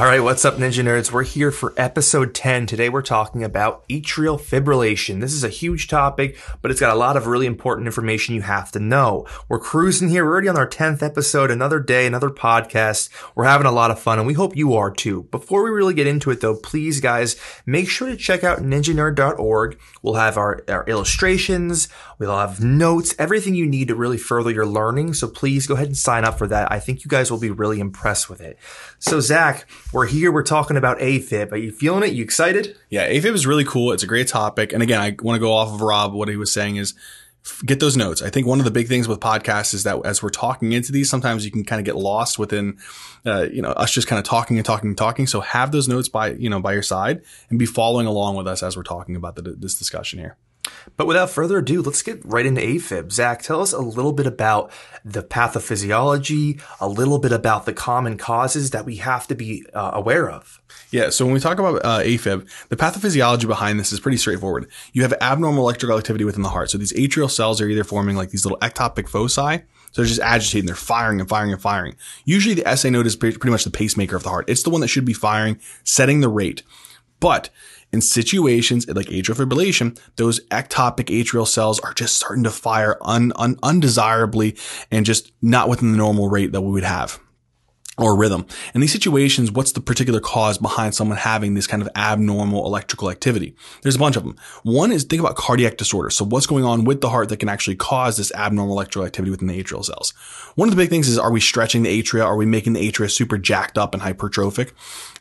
All right, what's up, Ninja Nerds? We're here for episode 10. Today we're talking about atrial fibrillation. This is a huge topic, but it's got a lot of really important information you have to know. We're cruising here. We're already on our 10th episode, another day, another podcast. We're having a lot of fun, and we hope you are too. Before we really get into it, though, please, guys, make sure to check out ninjanerd.org. We'll have our, our illustrations, we'll have notes, everything you need to really further your learning. So please go ahead and sign up for that. I think you guys will be really impressed with it. So, Zach, we're here. We're talking about AFib. Are you feeling it? You excited? Yeah, AFib is really cool. It's a great topic. And again, I want to go off of Rob. What he was saying is get those notes. I think one of the big things with podcasts is that as we're talking into these, sometimes you can kind of get lost within, uh, you know, us just kind of talking and talking and talking. So have those notes by, you know, by your side and be following along with us as we're talking about the, this discussion here. But without further ado, let's get right into AFib. Zach, tell us a little bit about the pathophysiology, a little bit about the common causes that we have to be uh, aware of. Yeah, so when we talk about uh, AFib, the pathophysiology behind this is pretty straightforward. You have abnormal electrical activity within the heart. So these atrial cells are either forming like these little ectopic foci, so they're just agitating, they're firing and firing and firing. Usually the SA node is pretty much the pacemaker of the heart. It's the one that should be firing, setting the rate. But in situations like atrial fibrillation, those ectopic atrial cells are just starting to fire un, un, undesirably and just not within the normal rate that we would have or rhythm. In these situations, what's the particular cause behind someone having this kind of abnormal electrical activity? There's a bunch of them. One is think about cardiac disorder. So what's going on with the heart that can actually cause this abnormal electrical activity within the atrial cells? One of the big things is are we stretching the atria? Are we making the atria super jacked up and hypertrophic?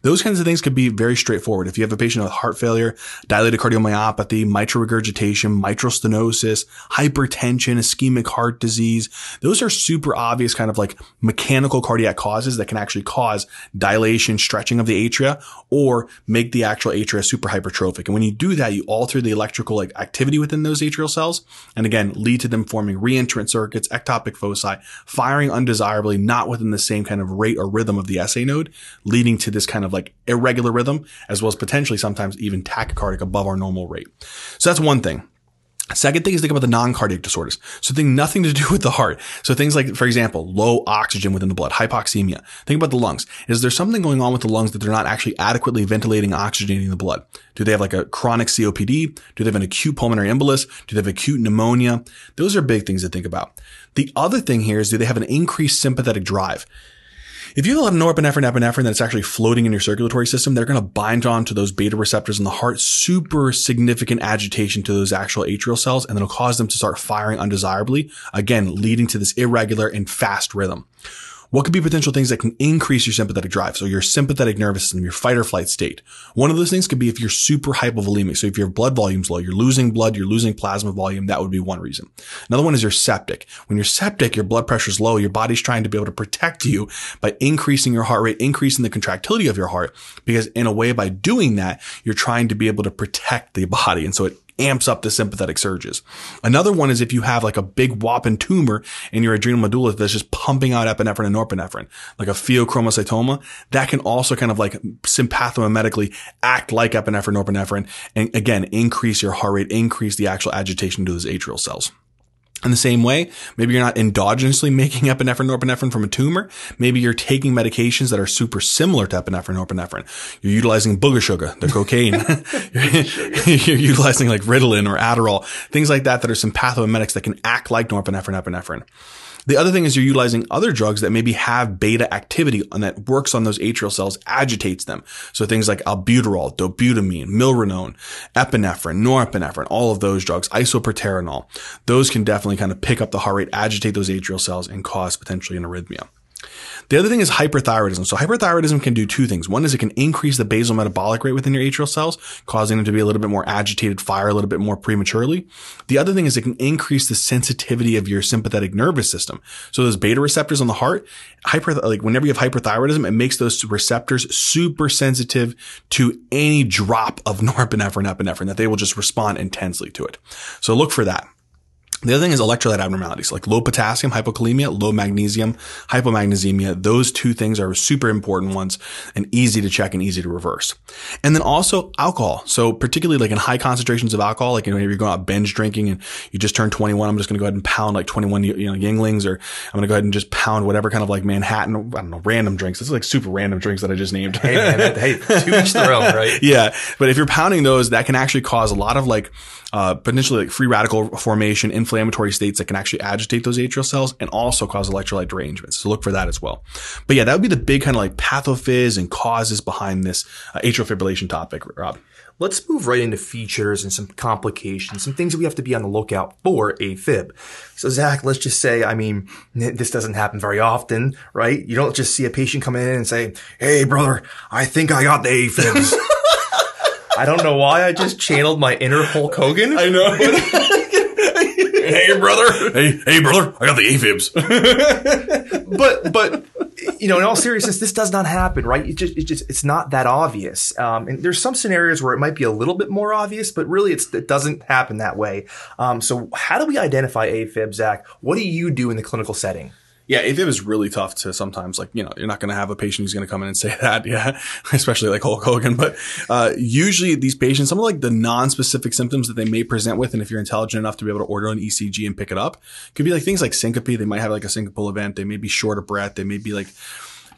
Those kinds of things could be very straightforward. If you have a patient with heart failure, dilated cardiomyopathy, mitral regurgitation, mitral stenosis, hypertension, ischemic heart disease, those are super obvious kind of like mechanical cardiac causes that can actually cause dilation, stretching of the atria, or make the actual atria super hypertrophic. And when you do that, you alter the electrical like activity within those atrial cells, and again, lead to them forming reentrant circuits, ectopic foci, firing undesirably, not within the same kind of rate or rhythm of the SA node, leading to this kind of like irregular rhythm, as well as potentially sometimes even tachycardic above our normal rate. So that's one thing. Second thing is think about the non-cardiac disorders. So think nothing to do with the heart. So things like, for example, low oxygen within the blood, hypoxemia. Think about the lungs. Is there something going on with the lungs that they're not actually adequately ventilating, oxygenating the blood? Do they have like a chronic COPD? Do they have an acute pulmonary embolus? Do they have acute pneumonia? Those are big things to think about. The other thing here is do they have an increased sympathetic drive? If you have norepinephrine, epinephrine that's actually floating in your circulatory system, they're going to bind on to those beta receptors in the heart, super significant agitation to those actual atrial cells, and it'll cause them to start firing undesirably, again, leading to this irregular and fast rhythm. What could be potential things that can increase your sympathetic drive? So your sympathetic nervous system, your fight or flight state. One of those things could be if you're super hypovolemic. So if your blood volume's low, you're losing blood, you're losing plasma volume. That would be one reason. Another one is you're septic. When you're septic, your blood pressure's low. Your body's trying to be able to protect you by increasing your heart rate, increasing the contractility of your heart. Because in a way, by doing that, you're trying to be able to protect the body. And so it amps up the sympathetic surges. Another one is if you have like a big whopping tumor in your adrenal medulla that's just pumping out epinephrine and norepinephrine, like a pheochromocytoma, that can also kind of like sympathomimetically act like epinephrine, norepinephrine, and again, increase your heart rate, increase the actual agitation to those atrial cells. In the same way, maybe you're not endogenously making epinephrine norepinephrine from a tumor. Maybe you're taking medications that are super similar to epinephrine norepinephrine. You're utilizing booger sugar, the cocaine. you're, utilizing like Ritalin or Adderall, things like that that are sympathomimetics that can act like norepinephrine epinephrine. The other thing is you're utilizing other drugs that maybe have beta activity and that works on those atrial cells, agitates them. So things like albuterol, dobutamine, milrinone, epinephrine, norepinephrine, all of those drugs, isoproterenol, those can definitely kind of pick up the heart rate, agitate those atrial cells and cause potentially an arrhythmia. The other thing is hyperthyroidism. So hyperthyroidism can do two things. One is it can increase the basal metabolic rate within your atrial cells, causing them to be a little bit more agitated, fire a little bit more prematurely. The other thing is it can increase the sensitivity of your sympathetic nervous system. So those beta receptors on the heart, hyper, like whenever you have hyperthyroidism, it makes those receptors super sensitive to any drop of norepinephrine, epinephrine that they will just respond intensely to it. So look for that. The other thing is electrolyte abnormalities like low potassium, hypokalemia, low magnesium, hypomagnesemia. Those two things are super important ones and easy to check and easy to reverse. And then also alcohol. So particularly like in high concentrations of alcohol, like you know, if you're going out binge drinking and you just turned 21, I'm just going to go ahead and pound like 21, you know, Yuenglings, or I'm going to go ahead and just pound whatever kind of like Manhattan, I don't know, random drinks. This is like super random drinks that I just named. Hey man, hey, to each their own, right? yeah. But if you're pounding those, that can actually cause a lot of like, uh, potentially like free radical formation, inflammatory states that can actually agitate those atrial cells and also cause electrolyte derangements. So look for that as well. But yeah, that would be the big kind of like pathophys and causes behind this uh, atrial fibrillation topic, Rob. Let's move right into features and some complications, some things that we have to be on the lookout for AFib. So Zach, let's just say, I mean, this doesn't happen very often, right? You don't just see a patient come in and say, Hey brother, I think I got the AFibs. I don't know why I just channeled my inner Hulk Hogan. I know. hey brother. Hey, hey brother, I got the AFibs. but but you know, in all seriousness, this does not happen, right? It just, it just, it's not that obvious. Um, and there's some scenarios where it might be a little bit more obvious, but really it doesn't happen that way. Um, so how do we identify AFib, Zach? What do you do in the clinical setting? Yeah, AFib is really tough to sometimes like, you know, you're not going to have a patient who's going to come in and say that. Yeah. Especially like Hulk Hogan. But, uh, usually these patients, some of like the non-specific symptoms that they may present with, and if you're intelligent enough to be able to order an ECG and pick it up, could be like things like syncope. They might have like a syncopal event. They may be short of breath. They may be like,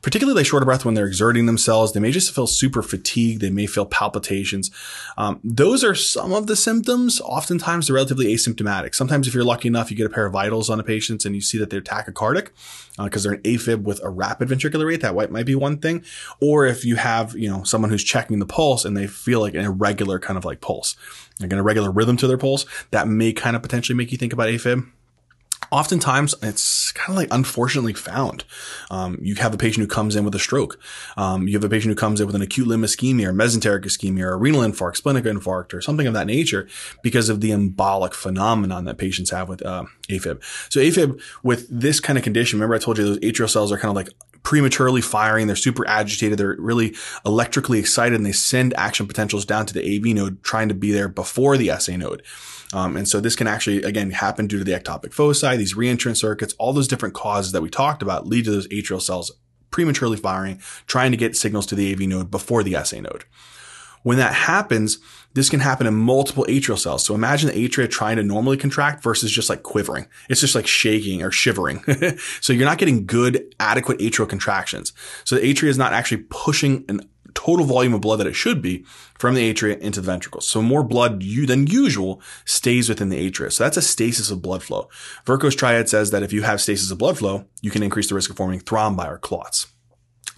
particularly short of breath when they're exerting themselves. They may just feel super fatigued. They may feel palpitations. Um, those are some of the symptoms. Oftentimes they're relatively asymptomatic. Sometimes if you're lucky enough, you get a pair of vitals on a patient and you see that they're tachycardic because uh, they're an AFib with a rapid ventricular rate. That might be one thing. Or if you have, you know, someone who's checking the pulse and they feel like an irregular kind of like pulse, like an irregular rhythm to their pulse, that may kind of potentially make you think about AFib oftentimes it's kind of like unfortunately found. Um, you have a patient who comes in with a stroke. Um, you have a patient who comes in with an acute limb ischemia or mesenteric ischemia or renal infarct, splenic infarct or something of that nature because of the embolic phenomenon that patients have with uh, AFib. So AFib with this kind of condition, remember I told you those atrial cells are kind of like prematurely firing. They're super agitated. They're really electrically excited and they send action potentials down to the AV node trying to be there before the SA node. Um, and so this can actually, again, happen due to the ectopic foci, these reentrant circuits, all those different causes that we talked about lead to those atrial cells prematurely firing, trying to get signals to the AV node before the SA node. When that happens, this can happen in multiple atrial cells. So imagine the atria trying to normally contract versus just like quivering. It's just like shaking or shivering. so you're not getting good, adequate atrial contractions. So the atria is not actually pushing an total volume of blood that it should be from the atria into the ventricles. So more blood than usual stays within the atria. So that's a stasis of blood flow. Virchow's triad says that if you have stasis of blood flow, you can increase the risk of forming thrombi or clots.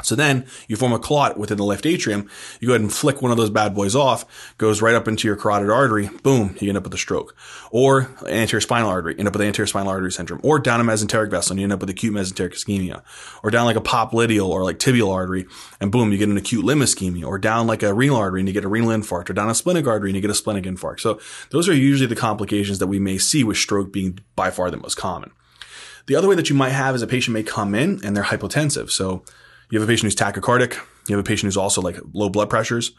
So then you form a clot within the left atrium. You go ahead and flick one of those bad boys off, goes right up into your carotid artery. Boom, you end up with a stroke. Or anterior spinal artery, end up with anterior spinal artery syndrome. Or down a mesenteric vessel and you end up with acute mesenteric ischemia. Or down like a popliteal or like tibial artery and boom, you get an acute limb ischemia. Or down like a renal artery and you get a renal infarct. Or down a splenic artery and you get a splenic infarct. So those are usually the complications that we may see with stroke being by far the most common. The other way that you might have is a patient may come in and they're hypotensive. So you have a patient who's tachycardic. You have a patient who's also like low blood pressures.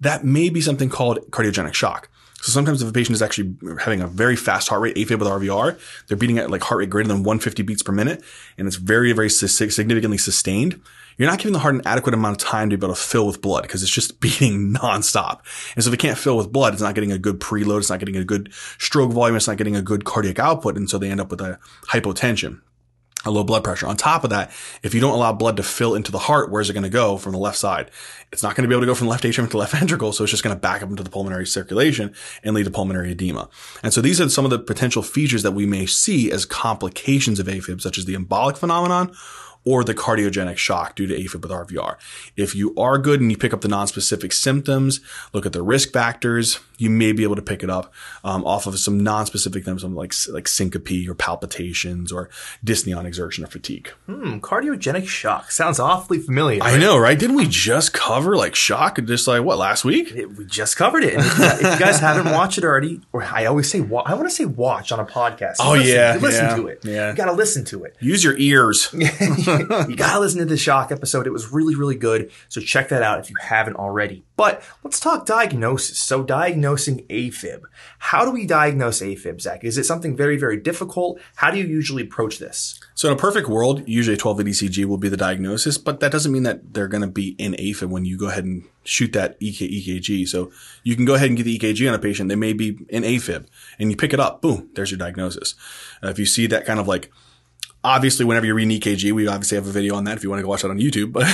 That may be something called cardiogenic shock. So sometimes if a patient is actually having a very fast heart rate, AFib with RVR, they're beating at like heart rate greater than 150 beats per minute, and it's very, very significantly sustained. You're not giving the heart an adequate amount of time to be able to fill with blood because it's just beating nonstop. And so if it can't fill with blood, it's not getting a good preload. It's not getting a good stroke volume. It's not getting a good cardiac output. And so they end up with a hypotension a low blood pressure. On top of that, if you don't allow blood to fill into the heart, where's it going to go from the left side? It's not going to be able to go from the left atrium to the left ventricle. So it's just going to back up into the pulmonary circulation and lead to pulmonary edema. And so these are some of the potential features that we may see as complications of AFib, such as the embolic phenomenon or the cardiogenic shock due to AFib with RVR. If you are good and you pick up the non-specific symptoms, look at the risk factors, you may be able to pick it up um, off of some non-specific symptoms like like syncope or palpitations or dyspnea on exertion or fatigue. Hmm, cardiogenic shock sounds awfully familiar. I know, right? Didn't we just cover like shock just like what last week? It, we just covered it. If, if you guys haven't watched it already, or I always say, wa- I want to say watch on a podcast. oh listen, yeah, listen yeah, to it. Yeah, you got to listen to it. Use your ears. you gotta listen to the shock episode. It was really, really good. So check that out if you haven't already. But let's talk diagnosis. So diagnosis diagnosing AFib. How do we diagnose AFib, Zach? Is it something very, very difficult? How do you usually approach this? So in a perfect world, usually a 12 lead ECG will be the diagnosis, but that doesn't mean that they're going to be in AFib when you go ahead and shoot that EK, EKG. So you can go ahead and get the EKG on a patient. They may be in AFib and you pick it up. Boom. There's your diagnosis. Uh, if you see that kind of like obviously, whenever you read an EKG, we obviously have a video on that if you want to go watch that on YouTube. But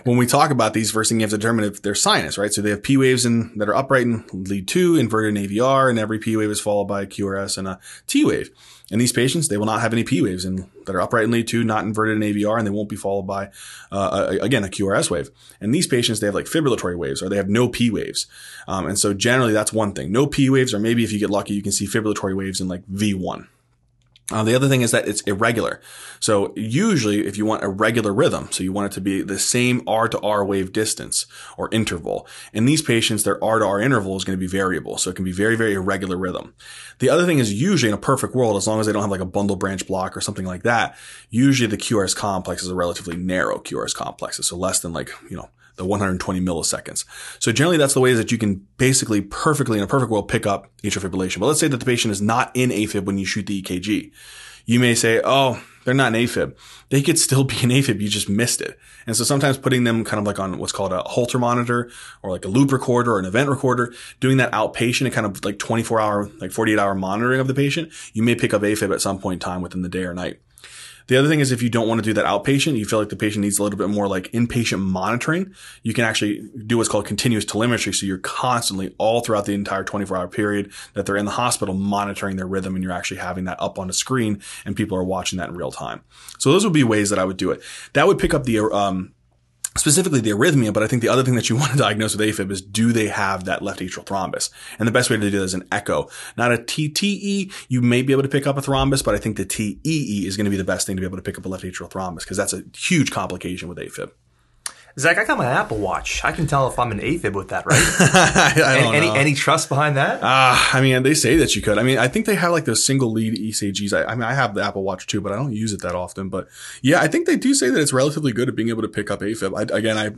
when we talk about these, first thing you have to determine if they're sinus, right? So they have P waves in, that are upright in lead two, inverted in AVR, and every P wave is followed by a QRS and a T wave. And these patients, they will not have any P waves in, that are upright in lead two, not inverted in AVR, and they won't be followed by, uh, a, again, a QRS wave. And these patients, they have like fibrillatory waves or they have no P waves. Um, and so generally that's one thing. No P waves, or maybe if you get lucky, you can see fibrillatory waves in like V1. Uh, the other thing is that it's irregular. So usually if you want a regular rhythm, so you want it to be the same R to R wave distance or interval. In these patients, their R to R interval is going to be variable. So it can be very, very irregular rhythm. The other thing is usually in a perfect world, as long as they don't have like a bundle branch block or something like that, usually the QRS complex is a relatively narrow QRS complex. So less than like, you know, the 120 milliseconds. So generally that's the ways that you can basically perfectly in a perfect world pick up atrial fibrillation. But let's say that the patient is not in AFib when you shoot the EKG. You may say, oh, they're not in AFib. They could still be in AFib. You just missed it. And so sometimes putting them kind of like on what's called a Holter monitor or like a loop recorder or an event recorder, doing that outpatient and kind of like 24 hour, like 48 hour monitoring of the patient, you may pick up AFib at some point in time within the day or night. The other thing is if you don't want to do that outpatient, you feel like the patient needs a little bit more like inpatient monitoring, you can actually do what's called continuous telemetry. So you're constantly all throughout the entire 24 hour period that they're in the hospital monitoring their rhythm and you're actually having that up on the screen and people are watching that in real time. So those would be ways that I would do it. That would pick up the, um, specifically the arrhythmia, but I think the other thing that you want to diagnose with AFib is do they have that left atrial thrombus? And the best way to do that is an echo, not a TTE. You may be able to pick up a thrombus, but I think the TEE is going to be the best thing to be able to pick up a left atrial thrombus because that's a huge complication with AFib. Zach, I got my Apple Watch. I can tell if I'm an AFib with that, right? I don't any, know. any trust behind that? Ah, I mean, they say that you could. I mean, I think they have like those single lead ECGs. I, I mean, I have the Apple Watch too, but I don't use it that often. But yeah, I think they do say that it's relatively good at being able to pick up AFib. I, again, I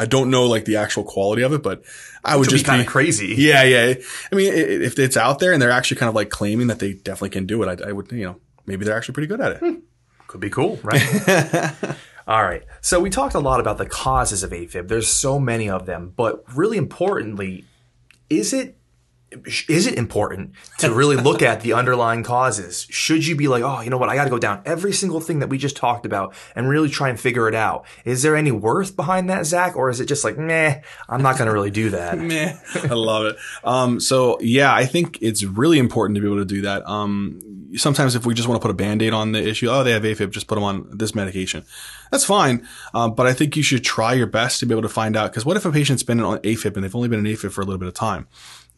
I don't know like the actual quality of it, but I would would just be kind of crazy. Yeah, yeah. I mean, i- if it's out there and they're actually kind of like claiming that they definitely can do it, I, I would, you know, maybe they're actually pretty good at it. Could be cool, right? All right. So we talked a lot about the causes of AFib. There's so many of them, but really importantly, is it is it important to really look at the underlying causes? Should you be like, oh, you know what? I got to go down every single thing that we just talked about and really try and figure it out. Is there any worth behind that, Zach, or is it just like, meh, I'm not going to really do that? Meh. I love it. Um, so yeah, I think it's really important to be able to do that. Um, sometimes if we just want to put a band-aid on the issue, oh, they have AFib, just put them on this medication. That's fine. Um, but I think you should try your best to be able to find out. Cause what if a patient's been on AFib and they've only been in AFib for a little bit of time?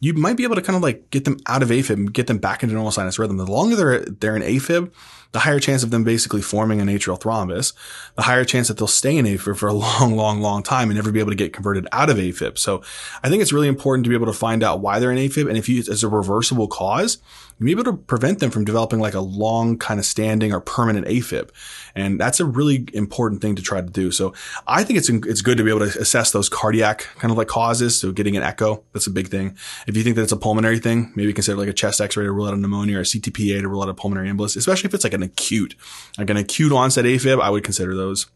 You might be able to kind of like get them out of AFib and get them back into normal sinus rhythm. The longer they're, they're in AFib, the higher chance of them basically forming an atrial thrombus, the higher chance that they'll stay in AFib for a long, long, long time and never be able to get converted out of AFib. So I think it's really important to be able to find out why they're in AFib. And if you, as a reversible cause, you be able to prevent them from developing like a long kind of standing or permanent AFib. And that's a really important thing to try to do. So I think it's, it's good to be able to assess those cardiac kind of like causes. So getting an echo, that's a big thing. If you think that it's a pulmonary thing, maybe consider like a chest x-ray to rule out a pneumonia or a CTPA to rule out a pulmonary embolus, especially if it's like an acute, like an acute onset AFib, I would consider those.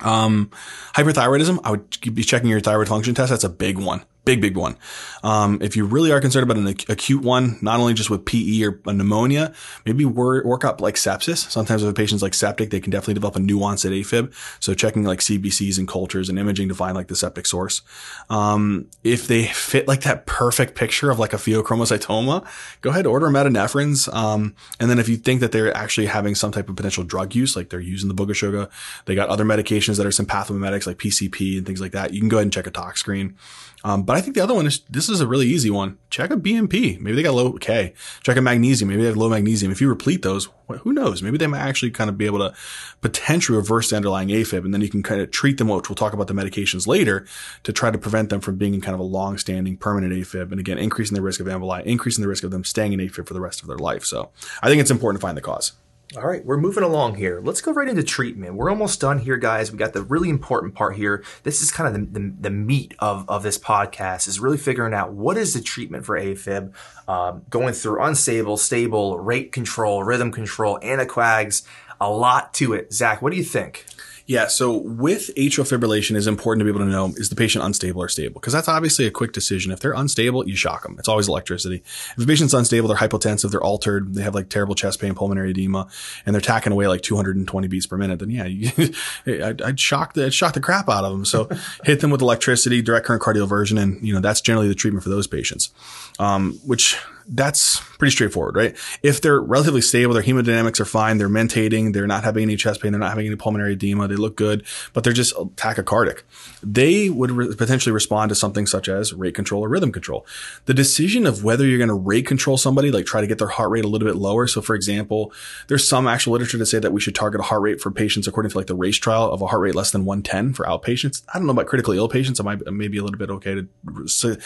Um, hyperthyroidism, I would be checking your thyroid function test. That's a big one. Big, big one. Um, if you really are concerned about an ac- acute one, not only just with PE or pneumonia, maybe wor- work up like sepsis. Sometimes if a patient's like septic, they can definitely develop a onset AFib. So checking like CBCs and cultures and imaging to find like the septic source. Um, if they fit like that perfect picture of like a pheochromocytoma, go ahead, order metanephrines. Um, and then if you think that they're actually having some type of potential drug use, like they're using the Bogashoga, they got other medications that are sympathomimetics like PCP and things like that, you can go ahead and check a tox screen. Um, but I think the other one is this is a really easy one. Check a BMP. Maybe they got low K. Check a magnesium. Maybe they have low magnesium. If you replete those, who knows? Maybe they might actually kind of be able to potentially reverse the underlying AFib, and then you can kind of treat them, which we'll talk about the medications later, to try to prevent them from being in kind of a long-standing permanent AFib, and again, increasing the risk of emboli, increasing the risk of them staying in AFib for the rest of their life. So I think it's important to find the cause. All right, we're moving along here. Let's go right into treatment. We're almost done here, guys. We got the really important part here. This is kind of the, the, the meat of, of this podcast is really figuring out what is the treatment for AFib, um, going through unstable, stable, rate control, rhythm control, anticoags, a lot to it. Zach, what do you think? Yeah, so with atrial fibrillation, is important to be able to know is the patient unstable or stable? Because that's obviously a quick decision. If they're unstable, you shock them. It's always electricity. If a patient's unstable, they're hypotensive, they're altered, they have like terrible chest pain, pulmonary edema, and they're tacking away like 220 beats per minute, then yeah, you, I'd, I'd, shock the I'd shock the crap out of them. So hit them with electricity, direct current cardioversion, and you know that's generally the treatment for those patients. Um, which that's pretty straightforward, right? If they're relatively stable, their hemodynamics are fine, they're mentating, they're not having any chest pain, they're not having any pulmonary edema, they look good, but they're just tachycardic. They would re- potentially respond to something such as rate control or rhythm control. The decision of whether you're going to rate control somebody, like try to get their heart rate a little bit lower. So, for example, there's some actual literature to say that we should target a heart rate for patients according to like the race trial of a heart rate less than 110 for outpatients. I don't know about critically ill patients. I might maybe a little bit okay to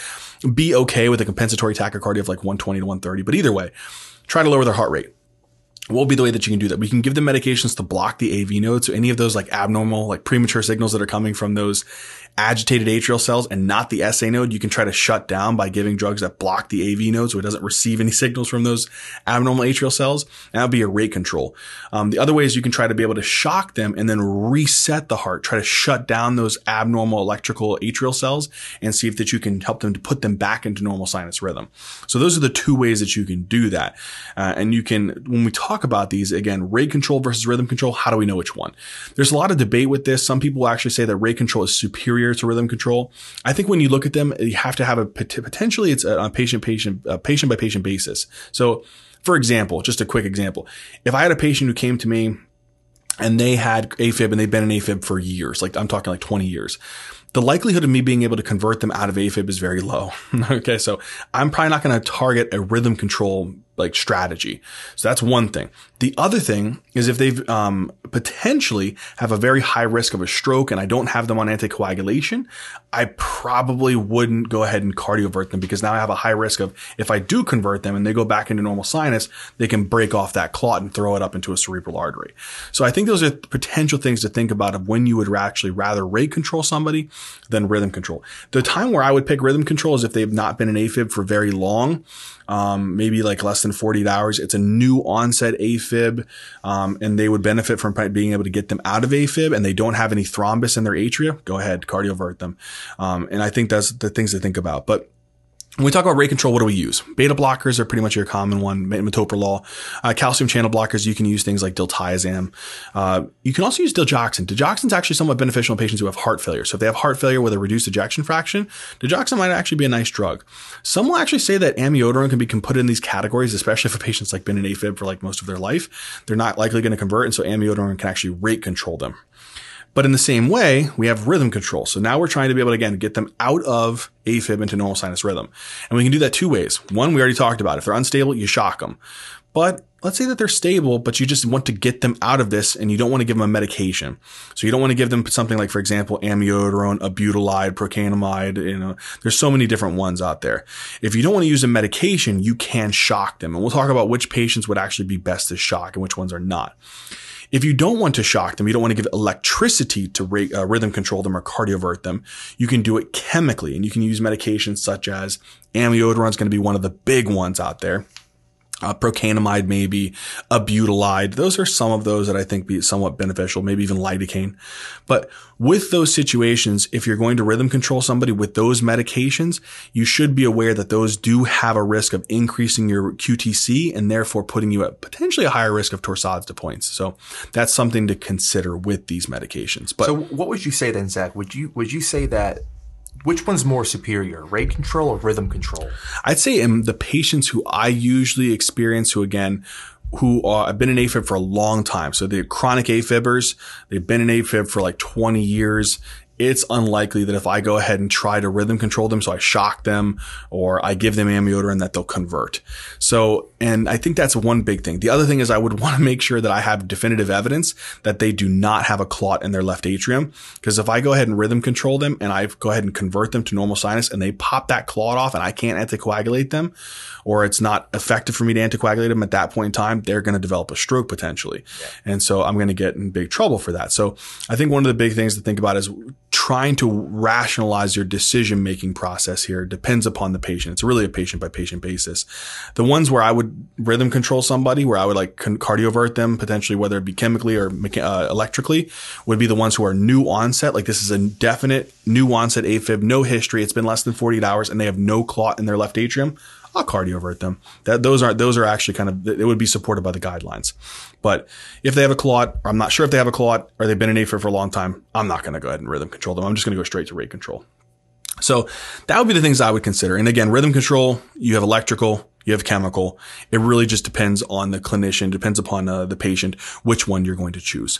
be okay with a compensatory tachycardia of like 120 to 130, but either way, try to lower their heart rate what will be the way that you can do that? We can give them medications to block the AV nodes. So any of those like abnormal, like premature signals that are coming from those agitated atrial cells and not the SA node, you can try to shut down by giving drugs that block the AV node so it doesn't receive any signals from those abnormal atrial cells. That would be a rate control. Um, the other way is you can try to be able to shock them and then reset the heart, try to shut down those abnormal electrical atrial cells and see if that you can help them to put them back into normal sinus rhythm. So those are the two ways that you can do that. Uh, and you can, when we talk about these, again, rate control versus rhythm control, how do we know which one? There's a lot of debate with this. Some people actually say that rate control is superior superior to rhythm control. I think when you look at them, you have to have a potentially it's a patient patient patient by patient basis. So, for example, just a quick example, if I had a patient who came to me and they had AFib and they've been in AFib for years, like I'm talking like 20 years the likelihood of me being able to convert them out of AFib is very low. okay. So I'm probably not going to target a rhythm control like strategy. So that's one thing. The other thing is if they've um, potentially have a very high risk of a stroke and I don't have them on anticoagulation, I probably wouldn't go ahead and cardiovert them because now I have a high risk of if I do convert them and they go back into normal sinus, they can break off that clot and throw it up into a cerebral artery. So I think those are potential things to think about of when you would actually rather rate control somebody than rhythm control. The time where I would pick rhythm control is if they've not been in AFib for very long um, maybe like less than 48 hours. It's a new onset AFib, um, and they would benefit from being able to get them out of AFib and they don't have any thrombus in their atria. Go ahead, cardiovert them. Um, and I think that's the things to think about. But when we talk about rate control, what do we use? Beta blockers are pretty much your common one. Metoprolol, uh, calcium channel blockers. You can use things like diltiazem. Uh, you can also use digoxin. Digoxin is actually somewhat beneficial in patients who have heart failure. So if they have heart failure with a reduced ejection fraction, digoxin might actually be a nice drug. Some will actually say that amiodarone can be put in these categories, especially if a patient's like been in AFib for like most of their life. They're not likely going to convert, and so amiodarone can actually rate control them. But in the same way, we have rhythm control. So now we're trying to be able to, again, get them out of AFib into normal sinus rhythm. And we can do that two ways. One, we already talked about. If they're unstable, you shock them. But let's say that they're stable, but you just want to get them out of this and you don't want to give them a medication. So you don't want to give them something like, for example, amiodarone, ibutilide, procainamide. You know, there's so many different ones out there. If you don't want to use a medication, you can shock them. And we'll talk about which patients would actually be best to shock and which ones are not. If you don't want to shock them, you don't want to give electricity to uh, rhythm control them or cardiovert them, you can do it chemically. And you can use medications such as amiodarone is going to be one of the big ones out there uh, procainamide, maybe ibutilide. Those are some of those that I think be somewhat beneficial, maybe even lidocaine. But with those situations, if you're going to rhythm control somebody with those medications, you should be aware that those do have a risk of increasing your QTC and therefore putting you at potentially a higher risk of torsades de pointes. So that's something to consider with these medications. But so what would you say then, Zach? Would you would you say that which one's more superior, rate control or rhythm control? I'd say in the patients who I usually experience, who again, who are, have been in AFib for a long time. So they're chronic AFibers. They've been in AFib for like 20 years it's unlikely that if I go ahead and try to rhythm control them, so I shock them or I give them amiodarone that they'll convert. So, and I think that's one big thing. The other thing is I would want to make sure that I have definitive evidence that they do not have a clot in their left atrium. Because if I go ahead and rhythm control them and I go ahead and convert them to normal sinus and they pop that clot off and I can't anticoagulate them, or it's not effective for me to anticoagulate them at that point in time, they're going to develop a stroke potentially. Yeah. And so I'm going to get in big trouble for that. So I think one of the big things to think about is trying to rationalize your decision making process here depends upon the patient. It's really a patient by patient basis. The ones where I would rhythm control somebody, where I would like cardiovert them potentially, whether it be chemically or uh, electrically, would be the ones who are new onset. Like this is a definite new onset AFib, no history. It's been less than 48 hours and they have no clot in their left atrium. I'll cardiovert them. That those are those are actually kind of it would be supported by the guidelines. But if they have a clot, I'm not sure if they have a clot or they've been in AFib for a long time, I'm not going to go ahead and rhythm control them. I'm just going to go straight to rate control. So that would be the things I would consider. And again, rhythm control, you have electrical, you have chemical. It really just depends on the clinician, depends upon uh, the patient, which one you're going to choose.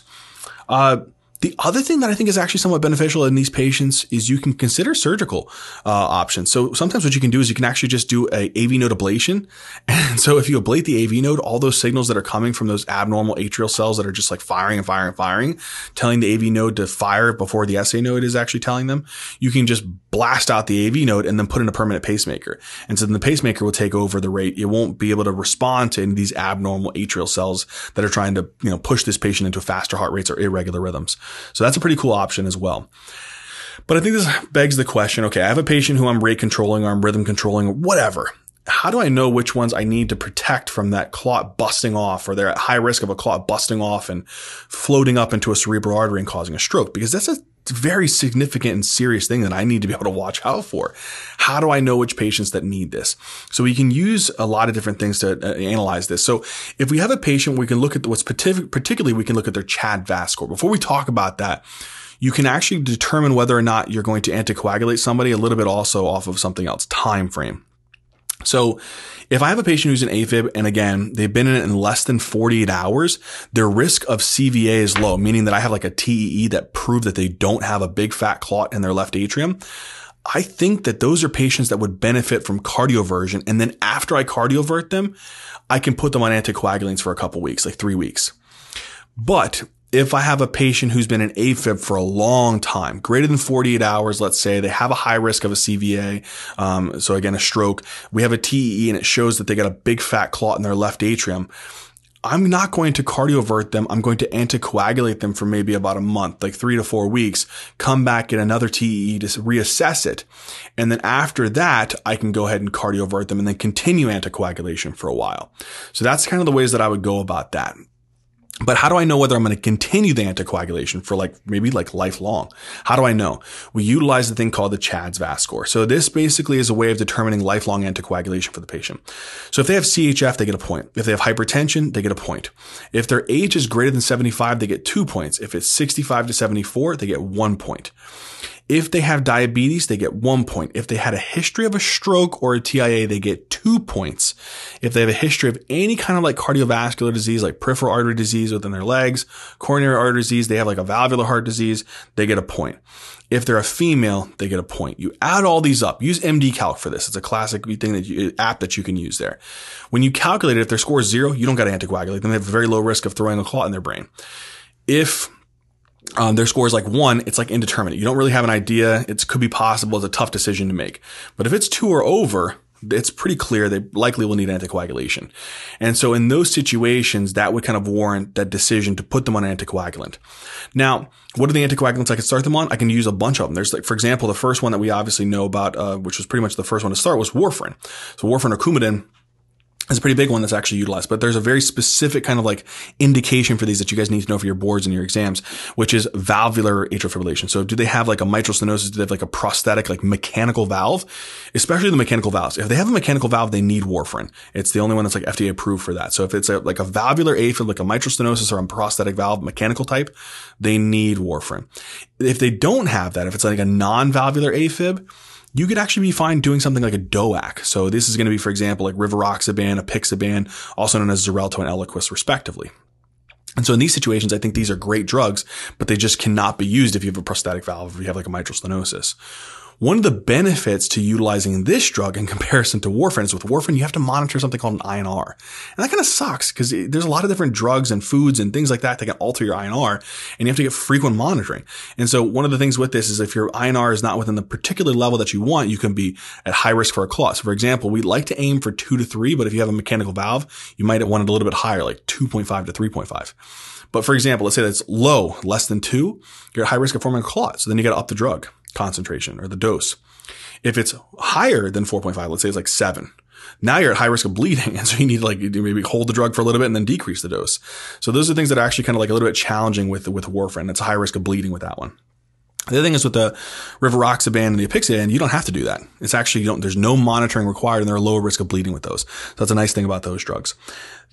Uh, the other thing that I think is actually somewhat beneficial in these patients is you can consider surgical uh, options. So sometimes what you can do is you can actually just do a AV node ablation. And so if you ablate the AV node, all those signals that are coming from those abnormal atrial cells that are just like firing and firing and firing, telling the AV node to fire before the SA node is actually telling them, you can just blast out the AV node and then put in a permanent pacemaker. And so then the pacemaker will take over the rate. It won't be able to respond to any of these abnormal atrial cells that are trying to, you know, push this patient into faster heart rates or irregular rhythms. So that's a pretty cool option as well. But I think this begs the question, okay, I have a patient who I'm rate controlling or I'm rhythm controlling whatever. How do I know which ones I need to protect from that clot busting off or they're at high risk of a clot busting off and floating up into a cerebral artery and causing a stroke? Because that's a very significant and serious thing that I need to be able to watch out for. How do I know which patients that need this? So we can use a lot of different things to uh, analyze this. So if we have a patient, we can look at what's particularly, we can look at their CHAD VAS score. Before we talk about that, you can actually determine whether or not you're going to anticoagulate somebody a little bit also off of something else, time frame. So if I have a patient who's an AFib and again, they've been in it in less than 48 hours, their risk of CVA is low, meaning that I have like a TEE that prove that they don't have a big fat clot in their left atrium. I think that those are patients that would benefit from cardioversion. And then after I cardiovert them, I can put them on anticoagulants for a couple weeks, like three weeks. But if I have a patient who's been in AFib for a long time, greater than 48 hours, let's say they have a high risk of a CVA. Um, so again, a stroke. We have a TEE and it shows that they got a big fat clot in their left atrium. I'm not going to cardiovert them. I'm going to anticoagulate them for maybe about a month, like three to four weeks, come back, get another TEE to reassess it. And then after that, I can go ahead and cardiovert them and then continue anticoagulation for a while. So that's kind of the ways that I would go about that. But how do I know whether I'm going to continue the anticoagulation for like maybe like lifelong? How do I know? We utilize the thing called the CHADS VAS score. So this basically is a way of determining lifelong anticoagulation for the patient. So if they have CHF, they get a point. If they have hypertension, they get a point. If their age is greater than 75, they get two points. If it's 65 to 74, they get one point. If they have diabetes, they get one point. If they had a history of a stroke or a TIA, they get two points. If they have a history of any kind of like cardiovascular disease, like peripheral artery disease within their legs, coronary artery disease, they have like a valvular heart disease, they get a point. If they're a female, they get a point. You add all these up. Use MD Calc for this. It's a classic thing that you, app that you can use there. When you calculate it, if their score is zero, you don't got to anticoagulate them. They have a very low risk of throwing a clot in their brain. If um, their score is like one, it's like indeterminate. You don't really have an idea. It could be possible. It's a tough decision to make. But if it's two or over, it's pretty clear they likely will need anticoagulation. And so in those situations, that would kind of warrant that decision to put them on anticoagulant. Now, what are the anticoagulants I can start them on? I can use a bunch of them. There's like, for example, the first one that we obviously know about, uh, which was pretty much the first one to start was warfarin. So warfarin or Coumadin is a pretty big one that's actually utilized, but there's a very specific kind of like indication for these that you guys need to know for your boards and your exams, which is valvular atrial fibrillation. So do they have like a mitral stenosis? Do they have like a prosthetic, like mechanical valve? Especially the mechanical valves. If they have a mechanical valve, they need warfarin. It's the only one that's like FDA approved for that. So if it's a, like a valvular AFib, like a mitral stenosis or a prosthetic valve, mechanical type, they need warfarin. If they don't have that, if it's like a non-valvular AFib, you could actually be fine doing something like a DOAC. So this is going to be, for example, like rivaroxaban, apixaban, also known as Xarelto and Eliquis, respectively. And so in these situations, I think these are great drugs, but they just cannot be used if you have a prosthetic valve, if you have like a mitral stenosis. One of the benefits to utilizing this drug in comparison to warfarin is with warfarin, you have to monitor something called an INR. And that kind of sucks because there's a lot of different drugs and foods and things like that that can alter your INR and you have to get frequent monitoring. And so one of the things with this is if your INR is not within the particular level that you want, you can be at high risk for a clot. So for example, we like to aim for two to three, but if you have a mechanical valve, you might want it a little bit higher, like 2.5 to 3.5. But for example, let's say that's low, less than two, you're at high risk of forming a clot. So then you got to up the drug concentration or the dose. If it's higher than 4.5, let's say it's like seven, now you're at high risk of bleeding. And so you need to like maybe hold the drug for a little bit and then decrease the dose. So those are things that are actually kind of like a little bit challenging with, with warfarin. It's a high risk of bleeding with that one. The other thing is with the rivaroxaban and the apixaban, you don't have to do that. It's actually, you don't, there's no monitoring required and there are lower risk of bleeding with those. So that's a nice thing about those drugs.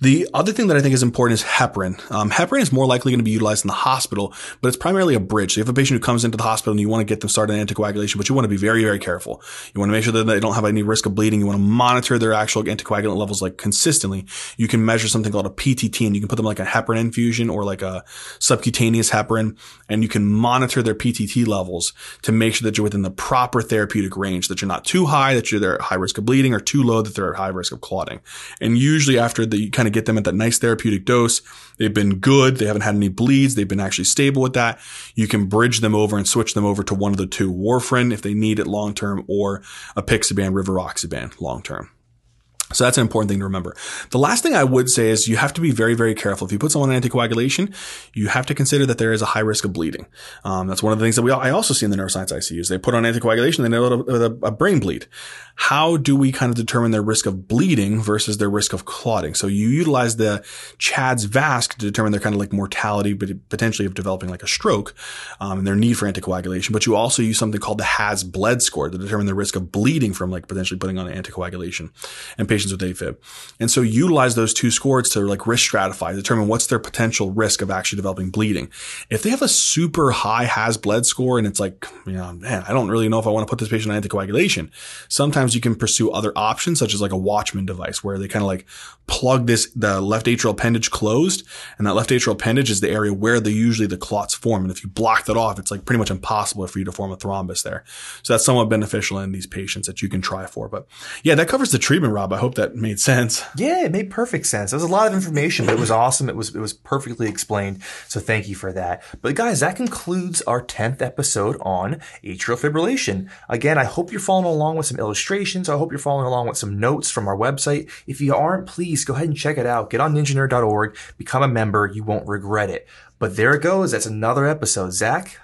The other thing that I think is important is heparin. Um, heparin is more likely going to be utilized in the hospital, but it's primarily a bridge. So you have a patient who comes into the hospital and you want to get them started on anticoagulation, but you want to be very, very careful. You want to make sure that they don't have any risk of bleeding. You want to monitor their actual anticoagulant levels like consistently. You can measure something called a PTT and you can put them like a heparin infusion or like a subcutaneous heparin and you can monitor their PTT levels to make sure that you're within the proper therapeutic range, that you're not too high, that you're at high risk of bleeding or too low, that they're at high risk of clotting. And usually after the kind of get them at that nice therapeutic dose. They've been good. They haven't had any bleeds. They've been actually stable with that. You can bridge them over and switch them over to one of the two warfarin if they need it long term or apixaban, rivaroxaban long term. So that's an important thing to remember. The last thing I would say is you have to be very, very careful. If you put someone on anticoagulation, you have to consider that there is a high risk of bleeding. Um, that's one of the things that we I also see in the neuroscience ICUs. They put on anticoagulation, they know a, a brain bleed. How do we kind of determine their risk of bleeding versus their risk of clotting? So you utilize the CHADS VASC to determine their kind of like mortality, but potentially of developing like a stroke, um, and their need for anticoagulation. But you also use something called the HAS bled score to determine the risk of bleeding from like potentially putting on anticoagulation. And patients patients with AFib. And so utilize those two scores to like risk stratify, determine what's their potential risk of actually developing bleeding. If they have a super high has bled score and it's like, you know, man, I don't really know if I want to put this patient on anticoagulation. Sometimes you can pursue other options, such as like a Watchman device where they kind of like plug this, the left atrial appendage closed and that left atrial appendage is the area where the usually the clots form. And if you block that off, it's like pretty much impossible for you to form a thrombus there. So that's somewhat beneficial in these patients that you can try for. But yeah, that covers the treatment, Rob. I hope that made sense. Yeah, it made perfect sense. It was a lot of information, but it was awesome. It was it was perfectly explained. So thank you for that. But guys, that concludes our 10th episode on atrial fibrillation. Again, I hope you're following along with some illustrations. I hope you're following along with some notes from our website. If you aren't, please go ahead and check it out. Get on ninjanerd.org, become a member. You won't regret it. But there it goes. That's another episode. Zach,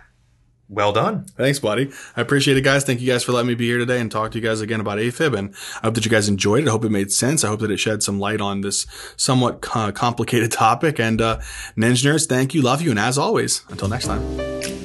well done. Thanks, buddy. I appreciate it, guys. Thank you guys for letting me be here today and talk to you guys again about AFib. And I hope that you guys enjoyed it. I hope it made sense. I hope that it shed some light on this somewhat complicated topic. And uh, Nerds, thank you, love you, and as always, until next time.